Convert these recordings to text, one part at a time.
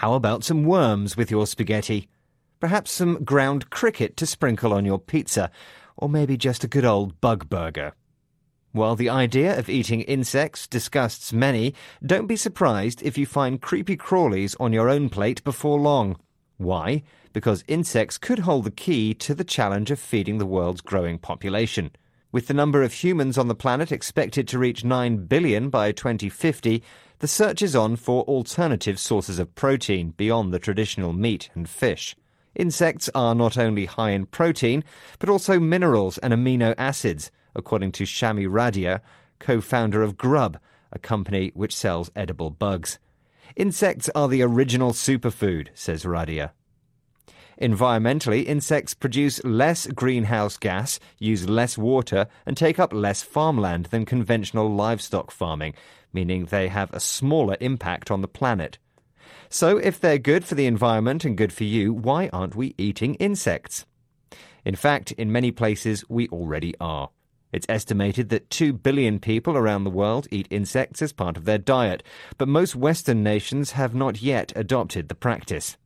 How about some worms with your spaghetti? Perhaps some ground cricket to sprinkle on your pizza, or maybe just a good old bug burger. While the idea of eating insects disgusts many, don't be surprised if you find creepy crawlies on your own plate before long. Why? Because insects could hold the key to the challenge of feeding the world's growing population. With the number of humans on the planet expected to reach 9 billion by 2050, the search is on for alternative sources of protein beyond the traditional meat and fish. Insects are not only high in protein, but also minerals and amino acids, according to Shami Radia, co founder of Grub, a company which sells edible bugs. Insects are the original superfood, says Radia. Environmentally, insects produce less greenhouse gas, use less water, and take up less farmland than conventional livestock farming, meaning they have a smaller impact on the planet. So, if they're good for the environment and good for you, why aren't we eating insects? In fact, in many places, we already are. It's estimated that 2 billion people around the world eat insects as part of their diet, but most Western nations have not yet adopted the practice.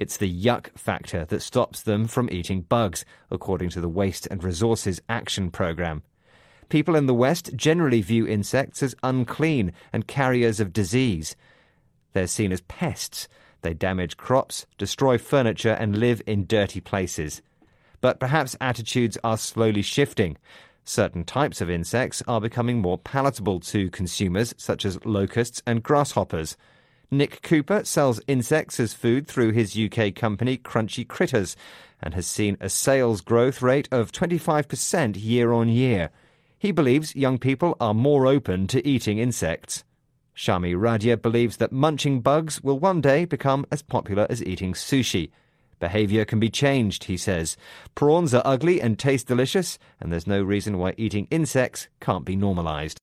It's the yuck factor that stops them from eating bugs, according to the Waste and Resources Action Programme. People in the West generally view insects as unclean and carriers of disease. They're seen as pests. They damage crops, destroy furniture, and live in dirty places. But perhaps attitudes are slowly shifting. Certain types of insects are becoming more palatable to consumers, such as locusts and grasshoppers. Nick Cooper sells insects as food through his UK company Crunchy Critters and has seen a sales growth rate of 25% year on year. He believes young people are more open to eating insects. Shami Radia believes that munching bugs will one day become as popular as eating sushi. Behavior can be changed, he says. Prawns are ugly and taste delicious, and there's no reason why eating insects can't be normalized.